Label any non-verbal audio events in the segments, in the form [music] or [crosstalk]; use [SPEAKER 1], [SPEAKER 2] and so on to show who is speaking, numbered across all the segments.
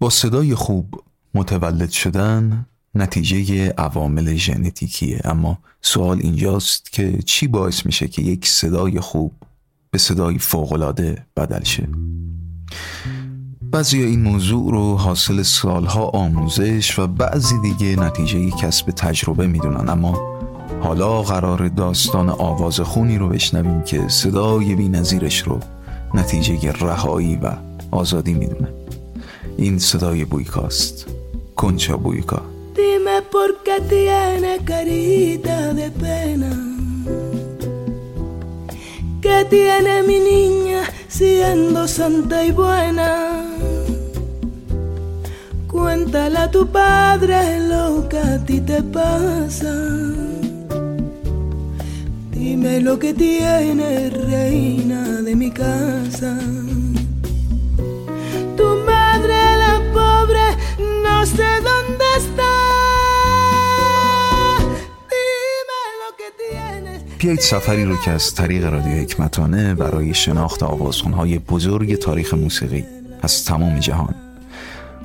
[SPEAKER 1] با صدای خوب متولد شدن نتیجه عوامل ژنتیکیه. اما سوال اینجاست که چی باعث میشه که یک صدای خوب به صدای فوقالعاده بدل شه؟ بعضی این موضوع رو حاصل سالها آموزش و بعضی دیگه نتیجه کسب تجربه می‌دونن. اما حالا قرار داستان آواز خونی رو بشنویم که صدای بی نظیرش رو نتیجه رهایی و آزادی می‌دونه. این صدای بویکاست کنچا بویکا
[SPEAKER 2] Dime por qué tiene carita de pena. ¿Qué tiene mi niña siendo santa y buena? Cuéntale a tu padre lo que a ti te pasa. Dime lo que tiene reina de mi casa. Pobre no sé dónde está.
[SPEAKER 1] بیایید سفری رو که از طریق رادیو حکمتانه برای شناخت آوازخونهای بزرگ تاریخ موسیقی از تمام جهان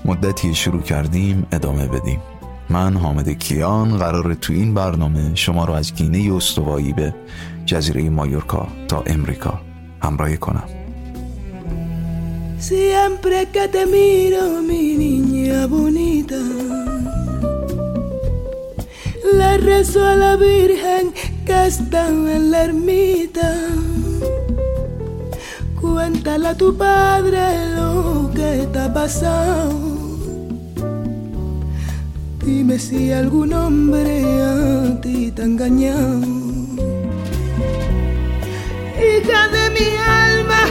[SPEAKER 1] مدتی شروع کردیم ادامه بدیم. من حامد کیان قرار تو این برنامه شما رو از گینه استوایی به جزیره مایورکا تا امریکا همراهی کنم.
[SPEAKER 2] Siempre que te miro, mi niña bonita, le rezo a la Virgen que está en la ermita. Cuéntale a tu padre lo que te ha pasado. Dime si algún hombre a ti te ha engañado. Hija de mi alma,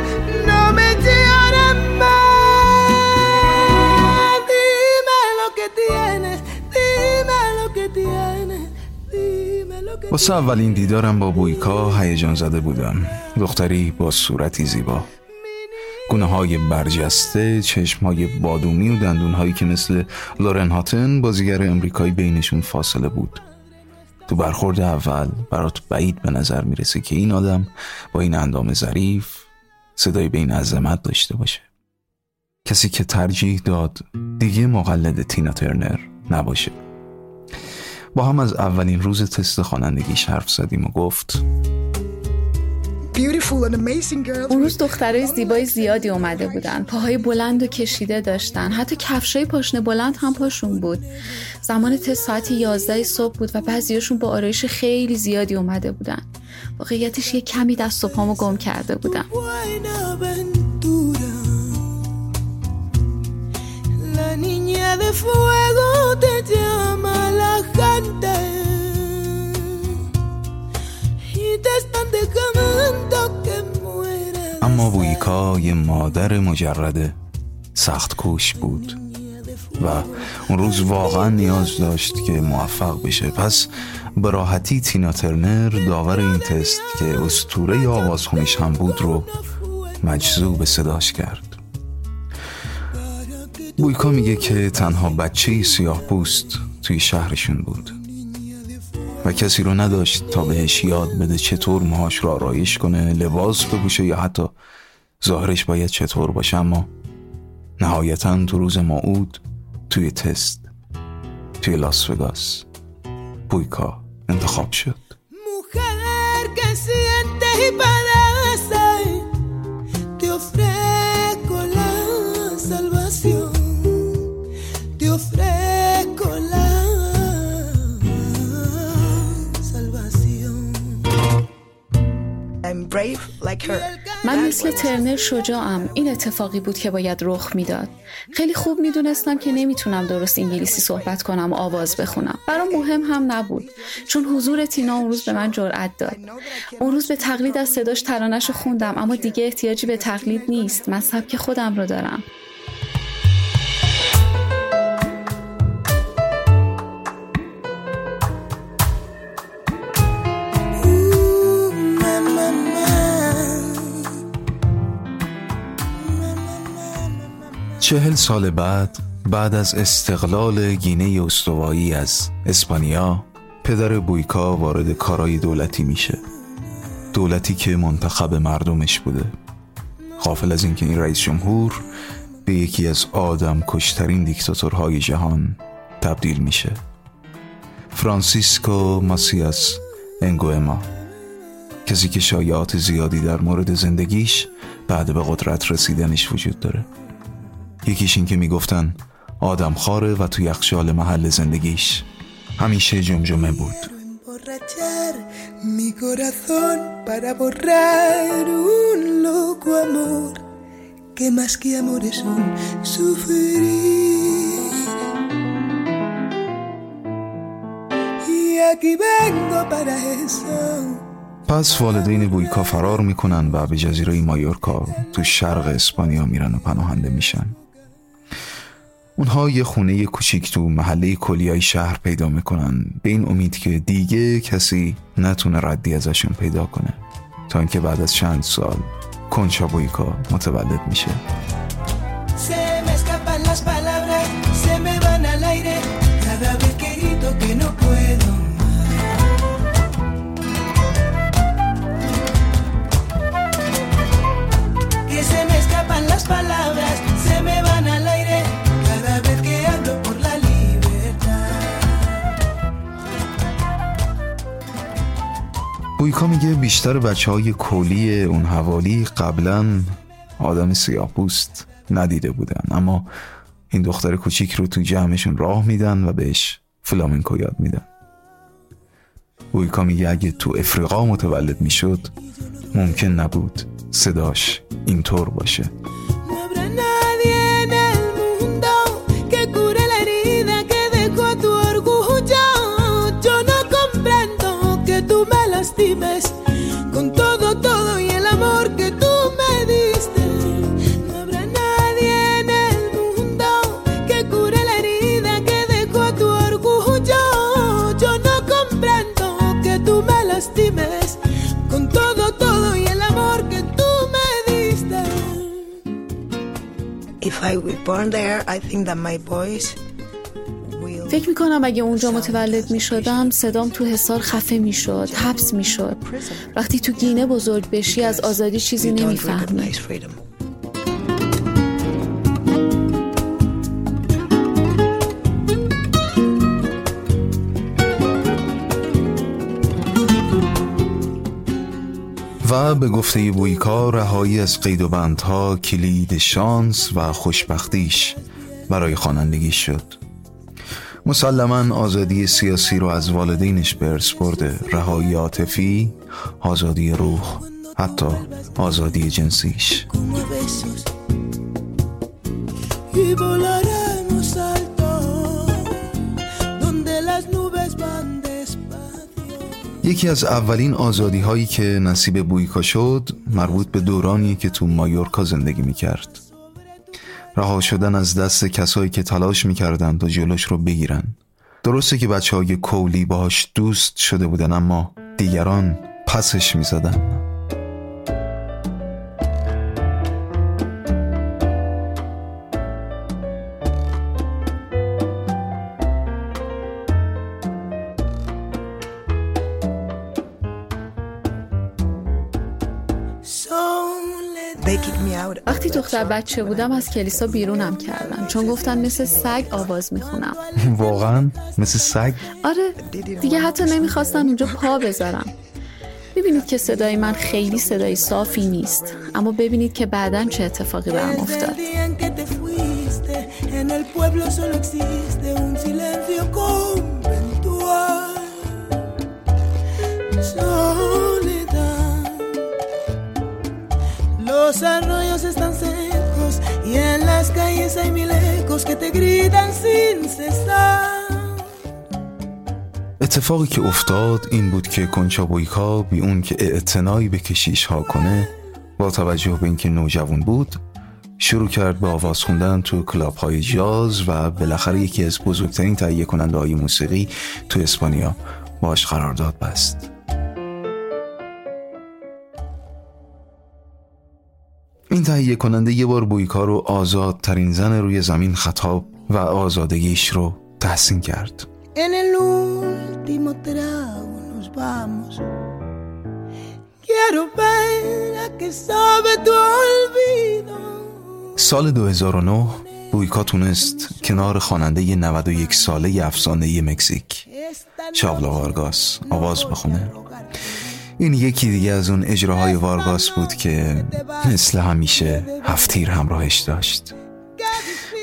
[SPEAKER 1] واسه اولین دیدارم با بویکا هیجان زده بودم. دختری با صورتی زیبا. گونه های برجسته چشم های بادومی و دندون هایی که مثل لورن هاتن بازیگر امریکایی بینشون فاصله بود. تو برخورد اول برات بعید به نظر می‌رسه که این آدم با این اندام ظریف صدای به این عظمت داشته باشه. کسی که ترجیح داد دیگه مقلد تینا ترنر نباشه. با هم از اولین روز تست خوانندگیش حرف زدیم و گفت
[SPEAKER 3] beautiful and amazing girls.
[SPEAKER 4] اون روز دخترای زیبای زیادی اومده بودن. پاهای بلند و کشیده داشتن. حتی کفشای پاشنه بلند هم پاشون بود. زمان تست ساعت 11 صبح بود و بعضیاشون با آرایش خیلی زیادی اومده بودن. واقعیتش یه کمی دست و پامو گم کرده بودم
[SPEAKER 2] niña de fuego te llama la gente. Y te están dejando que mueras.
[SPEAKER 1] اما بویکا یه مادر مجرد سخت کوش بود. و اون روز واقعا نیاز داشت که موفق بشه. پس به راحتی تینا ترنر داور این تست که استوره آوازخونیش هم بود رو مجذوب صداش کرد. بویکا میگه که تنها بچه سیاه پوست توی شهرشون بود و کسی رو نداشت تا بهش یاد بده چطور موهاش رو آرایش کنه لباس بپوشه یا حتی ظاهرش باید چطور باشه. اما نهایتا تو روز موعود توی تست توی لاس وگاس بویکا انتخاب شد.
[SPEAKER 2] Ofrezco la salvación.
[SPEAKER 3] I'm brave like her.
[SPEAKER 4] من مثل ترنر شجاعم. این اتفاقی بود که باید رخ می‌داد. خیلی خوب می‌دونستم که نمی‌تونم درست انگلیسی صحبت کنم و آواز بخونم. برام مهم هم نبود. چون حضور تینا اون روز به من جرأت داد. اون روز به تقلید از صداش ترانش رو خوندم اما دیگه احتیاجی به تقلید نیست. من سبک خودم رو دارم.
[SPEAKER 1] چهل سال بعد بعد از استقلال گینه استوایی از اسپانیا پدر بویکا وارد کارای دولتی میشه. دولتی که منتخب مردمش بوده. غافل از اینکه این رئیس جمهور به یکی از آدم کشترین دیکتاتورهای جهان تبدیل میشه. فرانسیسکو ماسیاس انگوئما. کسی که شایعات زیادی در مورد زندگیش بعد به قدرت رسیدنش وجود داره. یکیش این که می‌گفتن آدم خاره و تو یخچال محل زندگیش همیشه جمجمه بود
[SPEAKER 2] mi corazón para borrar un loco amor que más que amores son sufrir. Y aquí vengo para eso.
[SPEAKER 1] پس والدین بویکا فرار می‌کنن و به جزیره مایورکا تو شرق اسپانیا میرن و پناهنده میشن اونها یه خونه کوچیک تو محله کلیای شهر پیدا می‌کنن. به این امید که دیگه کسی نتونه ردی ازشون پیدا کنه. تا اینکه بعد از چند سال کنچا بویکا متولد میشه. بویکا میگه بیشتر بچه های کلی اون حوالی قبلا آدم سیاه پوست ندیده بودن. اما این دختر کوچیک رو تو جمعشون راه میدن و بهش فلامنکو یاد میدن. بویکا میگه اگه تو افریقا متولد می‌شد ممکن نبود صداش اینطور باشه.
[SPEAKER 4] فکر می‌کنم اگه اونجا متولد می‌شدم صدام تو حسار خفه می‌شد حبس می‌شد. وقتی تو گینه بزرگ بشی از آزادی چیزی نمی‌فهمی.
[SPEAKER 1] به گفته بویکا رهایی از قید و بندها کلید شانس و خوشبختیش برای خوانندگی شد. مسلما آزادی سیاسی رو از والدینش به ارث برده. رهایی عاطفی آزادی روح حتی آزادی جنسیش. یکی از اولین آزادی هایی که نصیب بویکا شد مربوط به دورانی که تو مایورکا زندگی می کرد رها شدن از دست کسایی که تلاش می‌کردند و جلوش رو بگیرن. درسته که بچه های کولی باهاش دوست شده بودن اما دیگران پسش می‌زدن.
[SPEAKER 4] وقتی دختر بچه بودم از کلیسا بیرونم کردن. چون گفتن مثل سگ آواز می‌خونم. [laughs]
[SPEAKER 1] واقعا؟ مثل سگ؟
[SPEAKER 4] آره دیگه حتی نمی‌خواستن اونجا پا بذارم. ببینید که صدای من خیلی صدای صافی نیست. اما ببینید که بعدا چه اتفاقی برم افتاد.
[SPEAKER 2] Los arroyos están secos en las calles hay mil ecos que te gritan sin cesar.
[SPEAKER 1] اتفاقی که افتاد این بود که کنچابویکا بی اون که اعتنایی به کشیش ها کنه با توجه به اینکه نوجوان بود شروع کرد به آواز خوندن تو کلاب های جاز و بالاخره یکی از بزرگترین تهیه کننده های موسیقی تو اسپانیا باش قرارداد بست این تهیه کننده یه بار بویکا رو آزادترین زن روی زمین خطاب و آزادگیش رو تحسین کرد
[SPEAKER 2] En el último trago nos vamos. Quiero ver a que sabe tu olvido.
[SPEAKER 1] سال 2009 بویکا تونست کنار خواننده 91 ساله افسانه مکزیک چاولا وارگاس آواز بخونه این یکی دیگه از اون اجراهای وارگاس بود که مثل همیشه هفتیر همراهش داشت.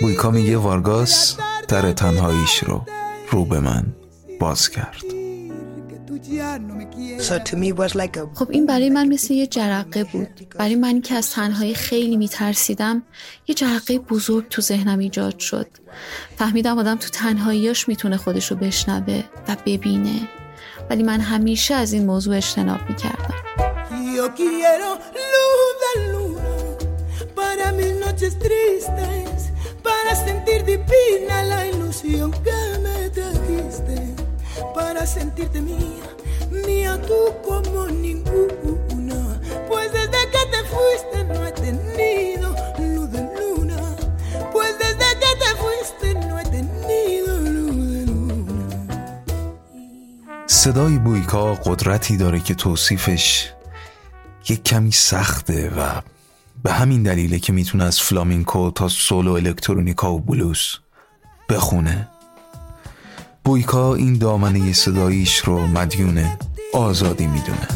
[SPEAKER 1] بویکا میگه وارگاس در تنهاییش رو رو به من باز کرد.
[SPEAKER 4] خب این برای من مثل یه جرقه بود. برای من که از تنهایی خیلی میترسیدم یه جرقه بزرگ تو ذهنم ایجاد شد. فهمیدم آدم تو تنهاییاش می‌تونه خودشو بشنوه و ببینه. ولی من همیشه از این موضوع اجتناب می‌کردم. Pues desde que te fuiste no he tenido
[SPEAKER 1] صدای بویکا قدرتی داره که توصیفش یک کمی سخته و به همین دلیله که می‌تونه از فلامینکو تا سولو الکترونیکا و بلوز بخونه. بویکا این دامنه صداییش رو مدیون آزادی می‌دونه.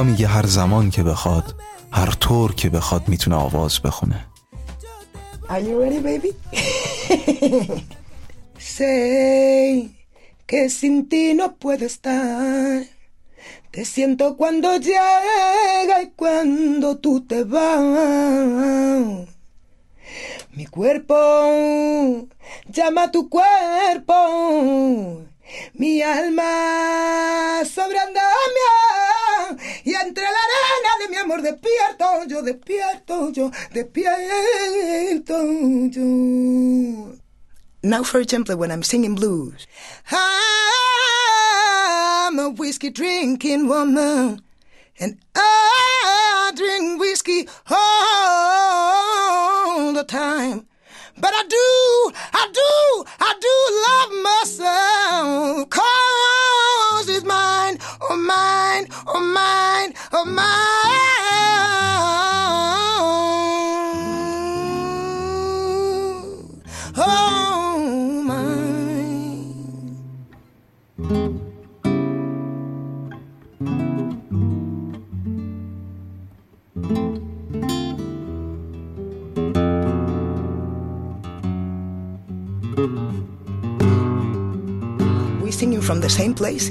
[SPEAKER 1] بویکا میگه هر زمان که بخواد هر طور که بخواد می‌تونه آواز بخونه
[SPEAKER 3] Are you ready, baby? Sé que sin ti no puedo estar. Te siento cuando llega y cuando tú te vas. Mi cuerpo llama a. Mi amor despierto yo, despierto yo, despierto yo. Now, for example, when I'm singing blues, I'm a whiskey drinking woman, and I drink whiskey all the time. But I do, I do, I do love myself. Cause it's mine, oh mine, oh mine, oh mine.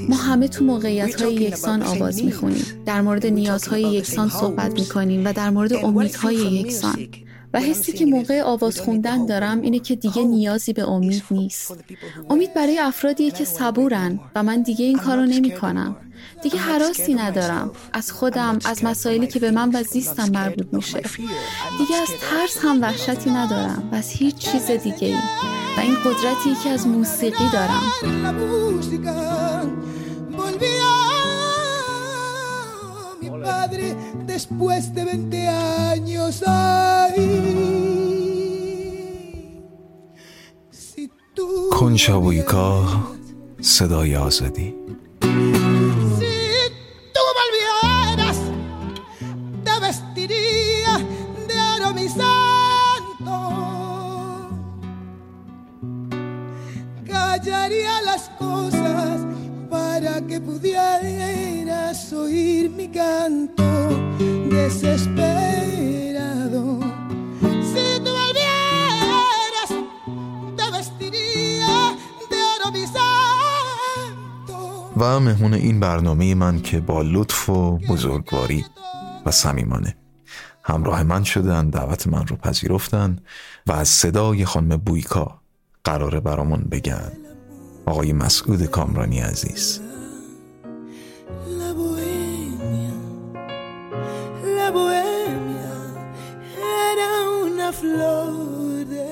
[SPEAKER 4] ما همه تو موقعیت های یکسان آواز می‌خونیم. در مورد نیازهای یکسان صحبت می‌کنیم و در مورد امیدهای یکسان؟ و حسی که موقع آواز خوندن دارم اینه که دیگه نیازی به امید نیست. امید برای افرادیه که صبورن و من دیگه این کارو نمی کنم. دیگه حراسی ندارم. از خودم از مسائلی که به من و زیستم مربوط میشه. دیگه از ترس هم وحشتی ندارم و از هیچ چیز دیگه ای. و این قدرتی که از موسیقی دارم.
[SPEAKER 2] Mi padre después de 20 años ay si tú
[SPEAKER 1] کنچا بویکا صدای آزادی
[SPEAKER 2] si tú volvieras te vestiría de oro mi santo callaría las cosas para que pudieras oír mi canto desesperado. Si tú volvieras, te vestiría de oro mi.
[SPEAKER 1] و مهمون این برنامه من که با لطف و بزرگواری و صمیمانه همراه من شدن دعوت من رو پذیرفتن و از صدای خانم بویکا قراره برامون بگن آقای مسعود کامرانی عزیز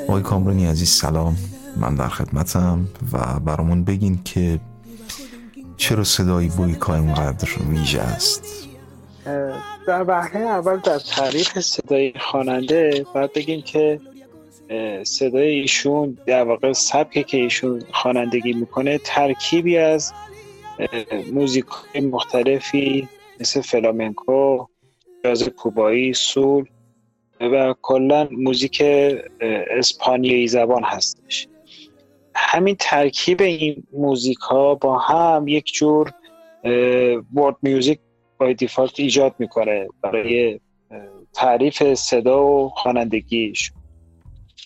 [SPEAKER 1] آقای کامرانی عزیز سلام. من در خدمتم و برامون بگین که چرا صدای بویکا اینقدر ویژه است.
[SPEAKER 5] در وهله اول در تعریف صدای خواننده باید بگیم که صدای ایشون در واقع سبکی که ایشون خوانندگی می‌کنه ترکیبی از موزیک مختلفی مثل فلامنکو جاز کوبایی سول و کلا موزیک اسپانیایی زبان هستش. همین ترکیب این موزیک ها با هم یک جور ورد میوزیک بای دیفالت ایجاد می‌کنه برای تعریف صدا و خوانندگیش.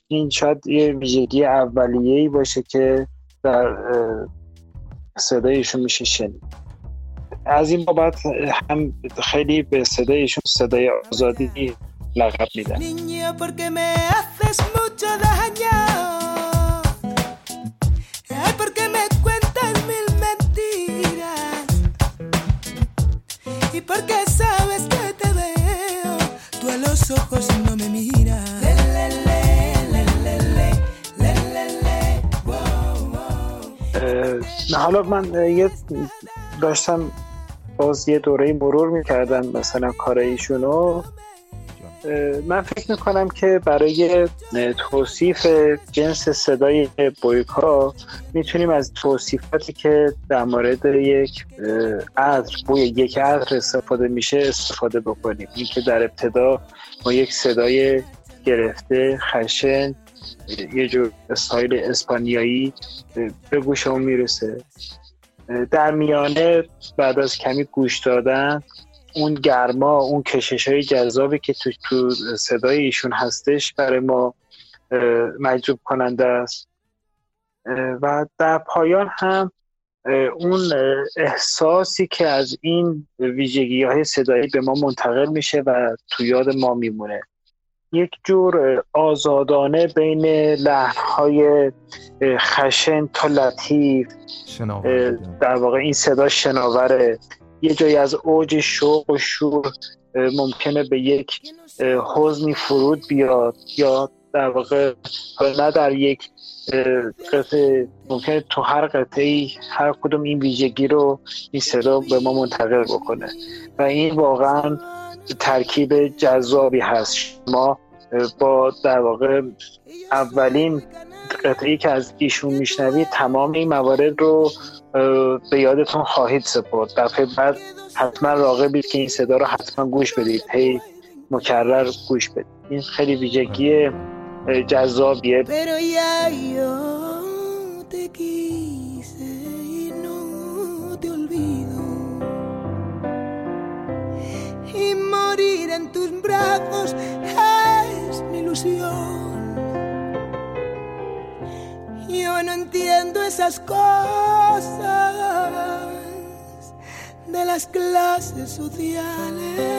[SPEAKER 5] این شاید یه ویژگی اولیه ای باشه که در صدایشون میشه شنید. از این بابت هم خیلی به صدایشون صدای آزادی لقب میدن حالا من یه داشتم باز یه دوره مرور می‌کردم مثلا کار ایشونو من فکر می‌کنم که برای توصیف جنس صدای بویکا می‌تونیم از توصیفاتی که در مورد یک عطر بوی یک عطر استفاده میشه استفاده بکنیم. این که در ابتدا ما یک صدای گرفته خشن یه جور استایل اسپانیایی به گوشمون می‌رسه. در میانه بعد از کمی گوش دادن اون گرما اون کشش های جذابی که تو, تو صدای ایشون هستش برای ما مجذوب کننده است. و در پایان هم اون احساسی که از این ویژگی های صدایی به ما منتقل میشه و تو یاد ما میمونه. یک جور آزادانه بین لحنهای خشن تا لطیف. در واقع این صدا شناوره. یه جایی از اوج شوق و شور ممکنه به یک حزنی فرود بیاد یا در واقع نه در یک قطعه ممکنه تو هر قطعه هر کدوم این ویژگی رو این صدا به ما منتقل بکنه. و این واقعا ترکیب جذابی هست. شما با در واقع اولین قطعی که از ایشون میشنوید تمام این موارد رو به یادتون خواهید سپرد. دفعه بعد حتما راقبید که این صدا رو حتما گوش بدید. هی مکرر گوش بدید. این خیلی ویژگی جذابیه.
[SPEAKER 2] Morir en tus brazos es mi ilusión. Yo no entiendo esas cosas de las clases sociales.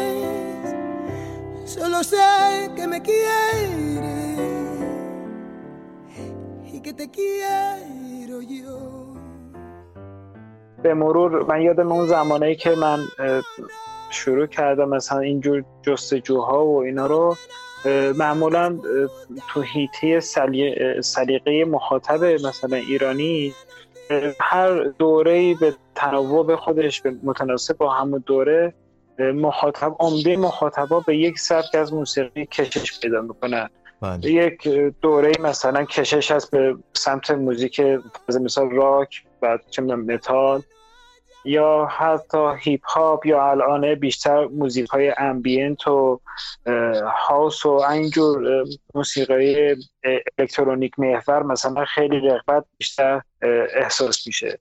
[SPEAKER 2] Solo sé que me quiere y que te quiero yo.
[SPEAKER 5] به مرور من یادم اون زمانه که من شروع کردم مثلا اینجور جستجوها و اینا رو معمولا تو هیته سلیقه مخاطب مثلا ایرانی هر دوره به تنوع خودش به متناسب با همون دوره مخاطب عمده مخاطبا به یک سبک از موسیقی کشش پیدا می‌کنن بله. یک دوره مثلا کشش هست به سمت موزیک مثلا راک و چه متال یا حتی هیپ هاپ یا الان بیشتر موزیک های ambient و house و اینجور موسیقی الکترونیک محور مثلا خیلی رغبت بیشتر احساس میشه.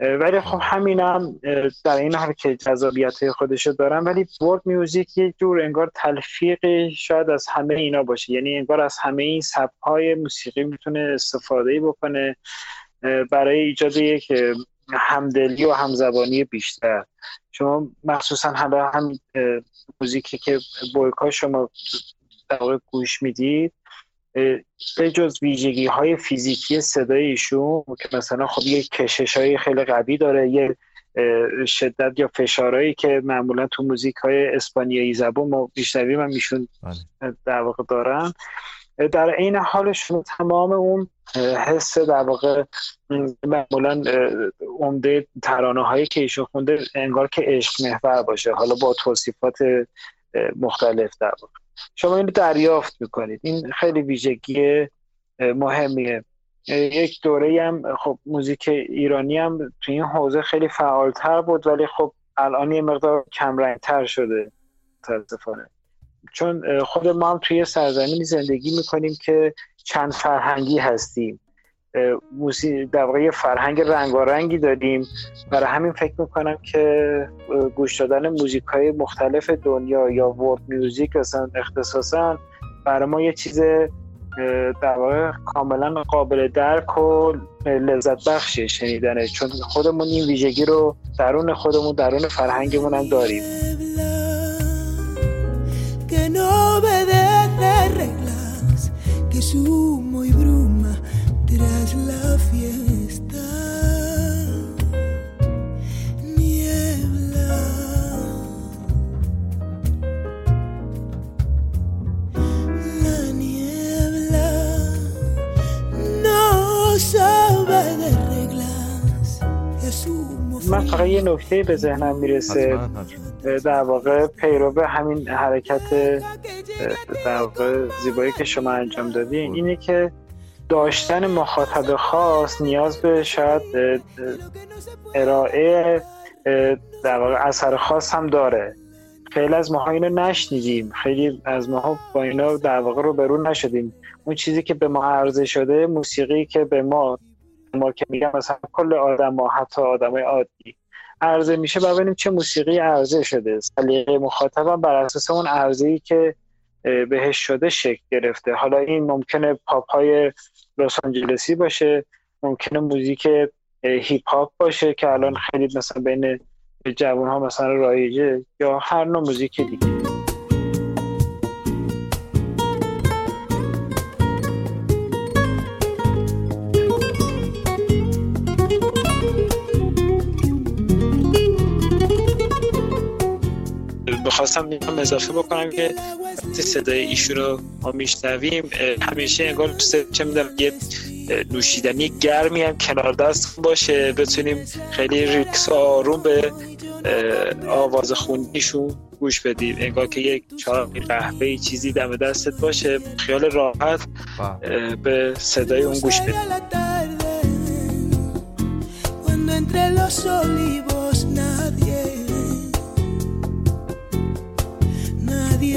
[SPEAKER 5] ولی خب همین هم در این حال که جذابیت خودشو دارم ولی world music یه جور انگار تلفیقی شاید از همه اینا باشه. یعنی انگار از همه این های موسیقی می‌تونه استفاده بکنه برای ایجاد یک همدلی و همزبانی بیشتر شما مخصوصا حالا هم موزیکی که بویکا شما در گوش می‌دید به جز ویژگی های فیزیکی صدای ایشون که مثلا خب یه کشش های خیلی قوی داره یه شدت یا فشارهایی که معمولا تو موزیک های اسپانیایی زبون ما بیشتری من میشون بله. در واقع دارن در عین حال شما تمام اون حس در واقع معمولا عمده ترانه هایی که ایشون خونده انگار که عشق محور باشه. حالا با توصیفات مختلف در شما اینو دریافت می‌کنید. این خیلی ویژگی مهمیه. یک دوره هم خب موزیک ایرانی هم تو این حوزه خیلی فعالتر بود ولی خب الان یه مقدار کمرنگتر شده متاسفانه. چون خود ما هم توی سرزمینی زندگی می‌کنیم که چند فرهنگی هستیم. موسی در واقع فرهنگ رنگارنگی داریم. برای همین فکر می‌کنم که گوش دادن موزیک های مختلف دنیا یا ورد میوزیک اصلا اختصاصا برای ما یه چیز در واقع کاملا قابل درک و لذت بخشی شنیدنه چون خودمون این ویژگی رو درون خودمون درون فرهنگمون هم داریم. من فقط یه نکته به ذهنم می‌رسه. در واقع پیرو همین حرکت در زیبایی که شما انجام دادین اینه که داشتن مخاطب خاص نیاز به شاید ارائه در واقع اثر خاص هم داره. خیلی از ماها اینو نشنیدیم. خیلی از ماها با اینا در واقع رو برون نشدیم. اون چیزی که به ما عرضه شده موسیقی که به ما ما که میگم مثلا کل آدم ها حتی آدم های عادی عرضه میشه ببینیم چه موسیقی عرضه شده. سلیقه مخاطبم بر اساس اون عرضه که بهش شده شکل گرفته. حالا این ممکنه پاپ های لس آنجلسی باشه ممکنه موزیک هیپ هاپ باشه که الان خیلی مثلا بین جوان ها مثلا رایجه یا هر نوع موزیک دیگه. خواستم هم اضافه بکنم که صدای ایشون رو ما میشنویم همیشه انگار چه می‌دونم یه نوشیدنی گرمی هم کنار دست باشه بتونیم خیلی ریکس و آروم به آواز خونیشون گوش بدیم. انگار که یک چای قهوه چیزی دم دستت باشه خیال راحت به صدای اون گوش بدیم.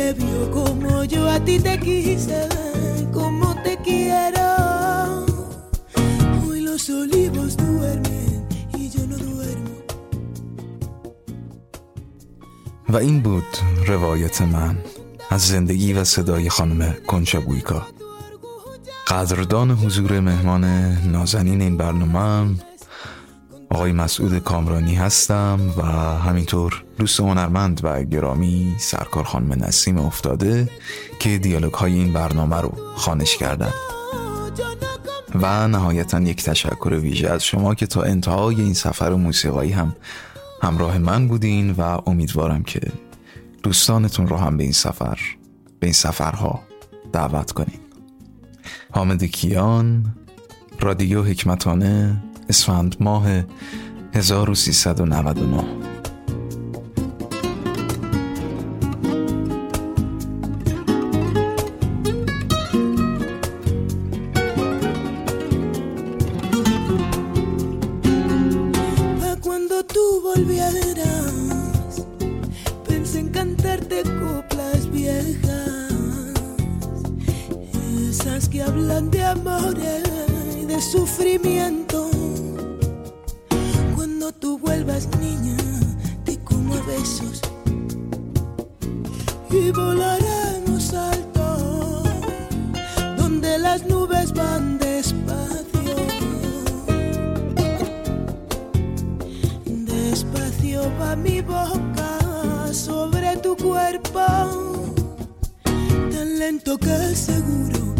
[SPEAKER 5] Nadie vio como yo a ti te quise, como te quiero. Hoy los olivos duermen y yo no duermo.
[SPEAKER 1] و این بود روایت من از زندگی و صدای خانم کنچبویکا قدردان حضور مهمان نازنین این برنامه آقای مسعود کامرانی هستم و همینطور دوست هنرمند و گرامی سرکار خانم نسیم افتاده که دیالوگ های این برنامه رو خانش کردن. و نهایتا یک تشکر ویژه از شما که تا انتهای این سفر موسیقایی هم همراه من بودین و امیدوارم که دوستانتون رو هم به این سفر به این سفرها دعوت کنین. حامد کیان رادیو حکمتانه اسفند ماه 1399
[SPEAKER 2] y volaremos alto donde las nubes van despacio. Despacio va mi boca sobre tu cuerpo, tan lento que seguro